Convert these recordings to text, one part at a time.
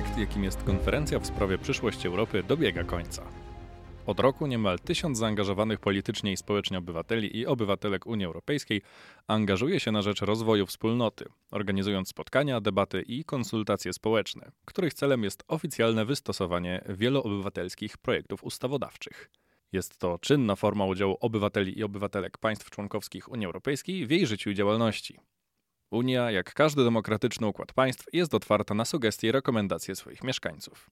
projekt, jakim jest konferencja w sprawie przyszłości Europy, dobiega końca. Od roku niemal tysiąc zaangażowanych politycznie i społecznie obywateli i obywatelek Unii Europejskiej angażuje się na rzecz rozwoju wspólnoty, organizując spotkania, debaty i konsultacje społeczne, których celem jest oficjalne wystosowanie wieloobywatelskich projektów ustawodawczych. Jest to czynna forma udziału obywateli i obywatelek państw członkowskich Unii Europejskiej w jej życiu i działalności. Unia, jak każdy demokratyczny układ państw, jest otwarta na sugestie i rekomendacje swoich mieszkańców.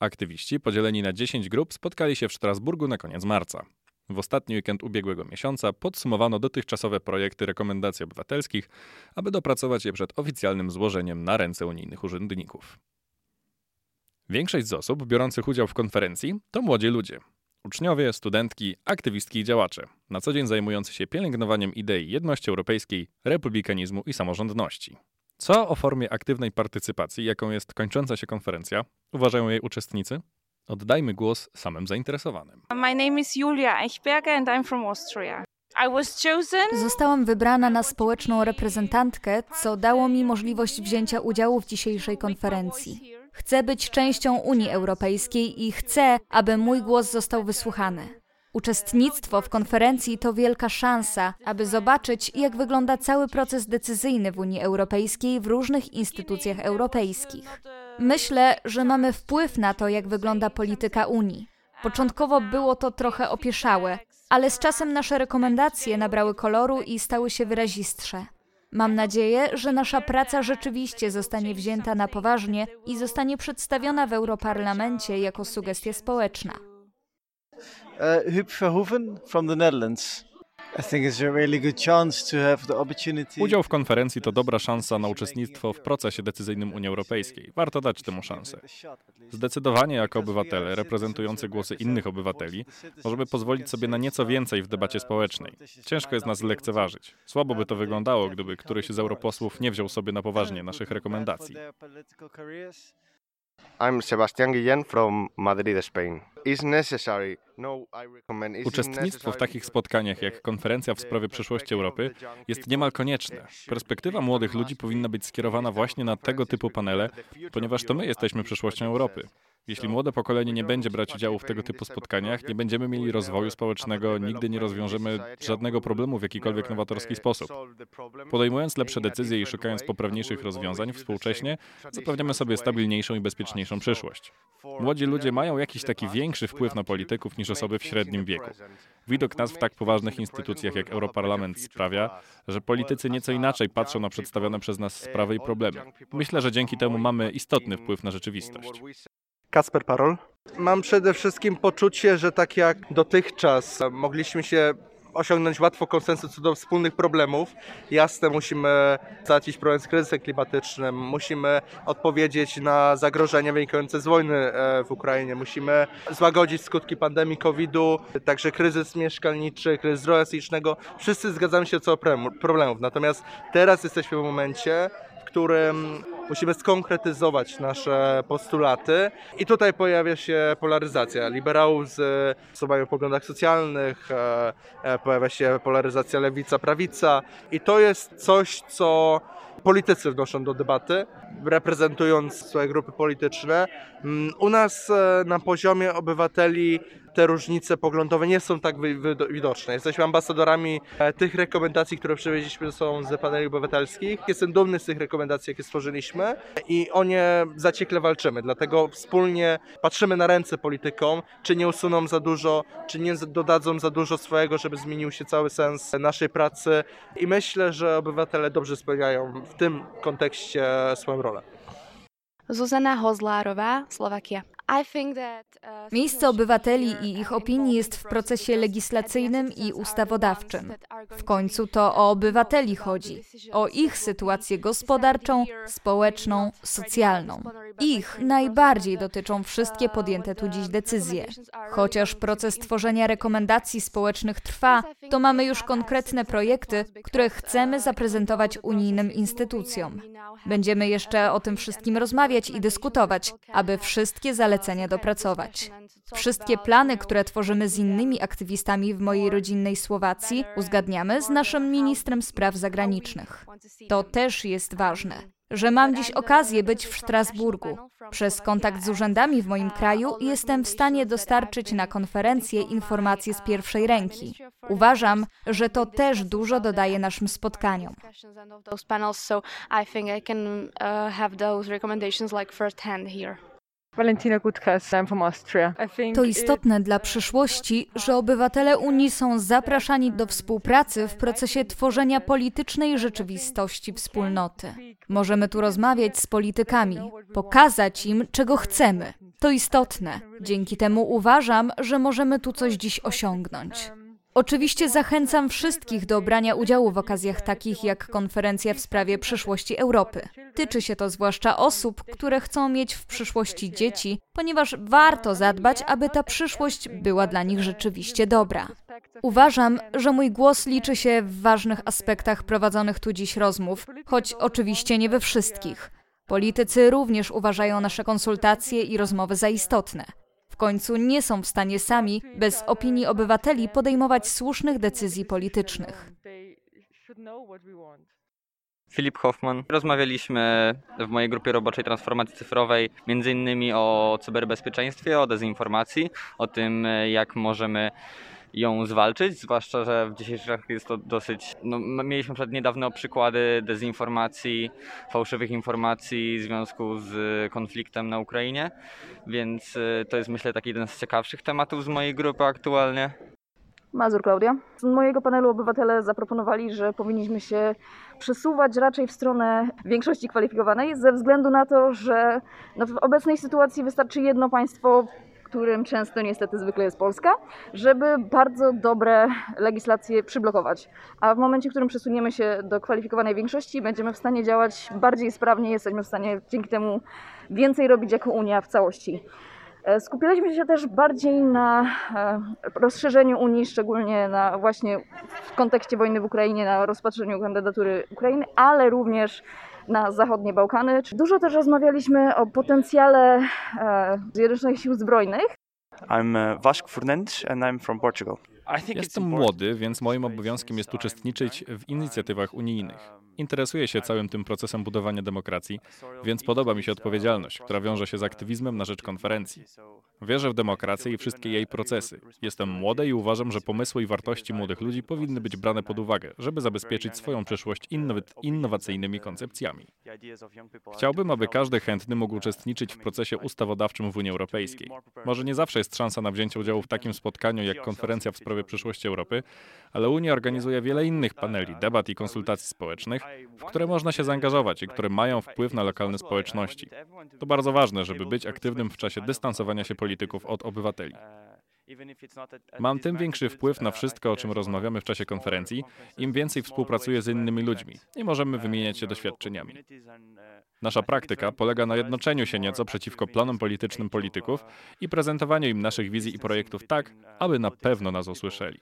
Aktywiści, podzieleni na 10 grup, spotkali się w Strasburgu na koniec marca. W ostatni weekend ubiegłego miesiąca podsumowano dotychczasowe projekty rekomendacji obywatelskich, aby dopracować je przed oficjalnym złożeniem na ręce unijnych urzędników. Większość z osób biorących udział w konferencji to młodzi ludzie. Uczniowie, studentki, aktywistki i działacze, na co dzień zajmujący się pielęgnowaniem idei jedności europejskiej, republikanizmu i samorządności. Co o formie aktywnej partycypacji, jaką jest kończąca się konferencja, uważają jej uczestnicy? Oddajmy głos samym zainteresowanym. My name is Julia Eichberger and I'm from Austria. I was chosen Zostałam wybrana na społeczną reprezentantkę, co dało mi możliwość wzięcia udziału w dzisiejszej konferencji. Chcę być częścią Unii Europejskiej i chcę, aby mój głos został wysłuchany. Uczestnictwo w konferencji to wielka szansa, aby zobaczyć, jak wygląda cały proces decyzyjny w Unii Europejskiej w różnych instytucjach europejskich. Myślę, że mamy wpływ na to, jak wygląda polityka Unii. Początkowo było to trochę opieszałe, ale z czasem nasze rekomendacje nabrały koloru i stały się wyrazistsze. Mam nadzieję, że nasza praca rzeczywiście zostanie wzięta na poważnie i zostanie przedstawiona w Europarlamencie jako sugestia społeczna. Uh, Verhoeven from the Netherlands. Udział w konferencji to dobra szansa na uczestnictwo w procesie decyzyjnym Unii Europejskiej. Warto dać temu szansę. Zdecydowanie jako obywatele reprezentujący głosy innych obywateli możemy pozwolić sobie na nieco więcej w debacie społecznej. Ciężko jest nas lekceważyć. Słabo by to wyglądało, gdyby któryś z europosłów nie wziął sobie na poważnie naszych rekomendacji. Madrid. No, Uczestnictwo w takich spotkaniach jak konferencja w sprawie przyszłości Europy jest niemal konieczne. Perspektywa młodych ludzi powinna być skierowana właśnie na tego typu panele, ponieważ to my jesteśmy przyszłością Europy. Jeśli młode pokolenie nie będzie brać udziału w tego typu spotkaniach, nie będziemy mieli rozwoju społecznego, nigdy nie rozwiążemy żadnego problemu w jakikolwiek nowatorski sposób. Podejmując lepsze decyzje i szukając poprawniejszych rozwiązań współcześnie, zapewniamy sobie stabilniejszą i bezpieczniejszą przyszłość. Młodzi ludzie mają jakiś taki większy wpływ na polityków niż osoby w średnim wieku. Widok nas w tak poważnych instytucjach jak Europarlament sprawia, że politycy nieco inaczej patrzą na przedstawione przez nas sprawy i problemy. Myślę, że dzięki temu mamy istotny wpływ na rzeczywistość. Kasper Parol. Mam przede wszystkim poczucie, że tak jak dotychczas mogliśmy się osiągnąć łatwo konsensus co do wspólnych problemów. Jasne, musimy załatwić problem z kryzysem klimatycznym, musimy odpowiedzieć na zagrożenia wynikające z wojny e, w Ukrainie, musimy złagodzić skutki pandemii COVID-u, także kryzys mieszkalniczy, kryzys psychicznego. Wszyscy zgadzamy się co do problemów. Natomiast teraz jesteśmy w momencie, w którym musimy skonkretyzować nasze postulaty. I tutaj pojawia się polaryzacja. Liberałów z osobami o poglądach socjalnych, e, e, pojawia się polaryzacja lewica-prawica i to jest coś, co politycy wnoszą do debaty, reprezentując swoje grupy polityczne. Mm, U nas e, na poziomie obywateli te różnice poglądowe nie są tak wi- wi- widoczne. Jesteśmy ambasadorami e, tych rekomendacji, które przywieźliśmy sobą z paneli obywatelskich. Jestem dumny z tych rekomendacji, jakie stworzyliśmy i o nie zaciekle walczymy. Dlatego wspólnie patrzymy na ręce politykom, czy nie usuną za dużo, czy nie dodadzą za dużo swojego, żeby zmienił się cały sens naszej pracy. I myślę, że obywatele dobrze spełniają w tym kontekście swoją rolę. Zuzana Hozlárová, Slovakia. Uh, Miejsce obywateli i ich opinii jest w procesie legislacyjnym i ustawodawczym. W końcu to o obywateli chodzi, o ich sytuację gospodarczą, społeczną, socjalną. Ich najbardziej dotyczą wszystkie podjęte tu dziś decyzje. Chociaż proces tworzenia rekomendacji społecznych trwa, to mamy już konkretne projekty, które chcemy zaprezentować unijnym instytucjom. Będziemy jeszcze o tym wszystkim rozmawiać i dyskutować, aby wszystkie zalecenia dopracować. Wszystkie plany, które tworzymy z innymi aktywistami w mojej rodzinnej Słowacji, uzgadniamy z naszym ministrem spraw zagranicznych. To też jest ważne. Że mam dziś okazję być w Strasburgu. Przez kontakt z urzędami w moim kraju jestem w stanie dostarczyć na konferencję informacje z pierwszej ręki. Uważam, że to też dużo dodaje naszym spotkaniom. To istotne dla przyszłości, że obywatele Unii są zapraszani do współpracy w procesie tworzenia politycznej rzeczywistości wspólnoty. Możemy tu rozmawiać z politykami, pokazać im, czego chcemy. To istotne. Dzięki temu uważam, że możemy tu coś dziś osiągnąć. Oczywiście zachęcam wszystkich do brania udziału w okazjach takich jak konferencja w sprawie przyszłości Europy. Tyczy się to zwłaszcza osób, które chcą mieć w przyszłości dzieci, ponieważ warto zadbać, aby ta przyszłość była dla nich rzeczywiście dobra. Uważam, że mój głos liczy się w ważnych aspektach prowadzonych tu dziś rozmów, choć oczywiście nie we wszystkich. Politycy również uważają nasze konsultacje i rozmowy za istotne. W końcu nie są w stanie sami, bez opinii obywateli, podejmować słusznych decyzji politycznych. Filip Hoffman. Rozmawialiśmy w mojej grupie roboczej transformacji cyfrowej między innymi o cyberbezpieczeństwie, o dezinformacji, o tym jak możemy ją zwalczyć, zwłaszcza, że w dzisiejszych czasach jest to dosyć... No, mieliśmy przed niedawno przykłady dezinformacji, fałszywych informacji w związku z konfliktem na Ukrainie, więc y, to jest myślę taki jeden z ciekawszych tematów z mojej grupy aktualnie. Mazur Klaudia. Z mojego panelu obywatele zaproponowali, że powinniśmy się przesuwać raczej w stronę większości kwalifikowanej, ze względu na to, że no w obecnej sytuacji wystarczy jedno państwo, którym często niestety zwykle jest Polska, żeby bardzo dobre legislacje przyblokować. A w momencie, w którym przesuniemy się do kwalifikowanej większości, będziemy w stanie działać bardziej sprawnie, jesteśmy w stanie dzięki temu więcej robić jako Unia w całości. E, Skupiliśmy się też bardziej na e, rozszerzeniu Unii, szczególnie na właśnie w kontekście wojny w Ukrainie, na rozpatrzeniu kandydatury Ukrainy, ale również na zachodnie Bałkany. Dużo też rozmawialiśmy o potencjale e, Zjednoczonych Sił Zbrojnych. I'm uh, Vasco Fernandes and I'm from Portugal. Jestem młody, więc moim obowiązkiem jest uczestniczyć w inicjatywach unijnych. Interesuję się całym tym procesem budowania demokracji, więc podoba mi się odpowiedzialność, która wiąże się z aktywizmem na rzecz konferencji. Wierzę w demokrację i wszystkie jej procesy. Jestem młody i uważam, że pomysły i wartości młodych ludzi powinny być brane pod uwagę, żeby zabezpieczyć swoją przyszłość innowacyjnymi koncepcjami. Chciałbym, aby każdy chętny mógł uczestniczyć w procesie ustawodawczym w Unii Europejskiej. Może nie zawsze jest szansa na wzięcie udziału w takim spotkaniu jak konferencja w sprawie przyszłości Europy, ale Unia organizuje wiele innych paneli, debat i konsultacji społecznych, w które można się zaangażować i które mają wpływ na lokalne społeczności. To bardzo ważne, żeby być aktywnym w czasie dystansowania się polityków od obywateli. Mam tym większy wpływ na wszystko, o czym rozmawiamy w czasie konferencji, im więcej współpracuję z innymi ludźmi i możemy wymieniać się doświadczeniami. Nasza praktyka polega na jednoczeniu się nieco przeciwko planom politycznym polityków i prezentowaniu im naszych wizji i projektów tak, aby na pewno nas usłyszeli.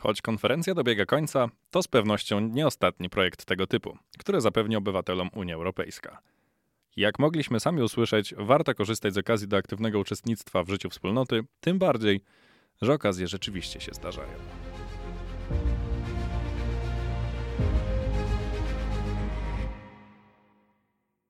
Choć konferencja dobiega końca, to z pewnością nie ostatni projekt tego typu, który zapewni obywatelom Unia Europejska. Jak mogliśmy sami usłyszeć, warto korzystać z okazji do aktywnego uczestnictwa w życiu wspólnoty, tym bardziej, że okazje rzeczywiście się zdarzają.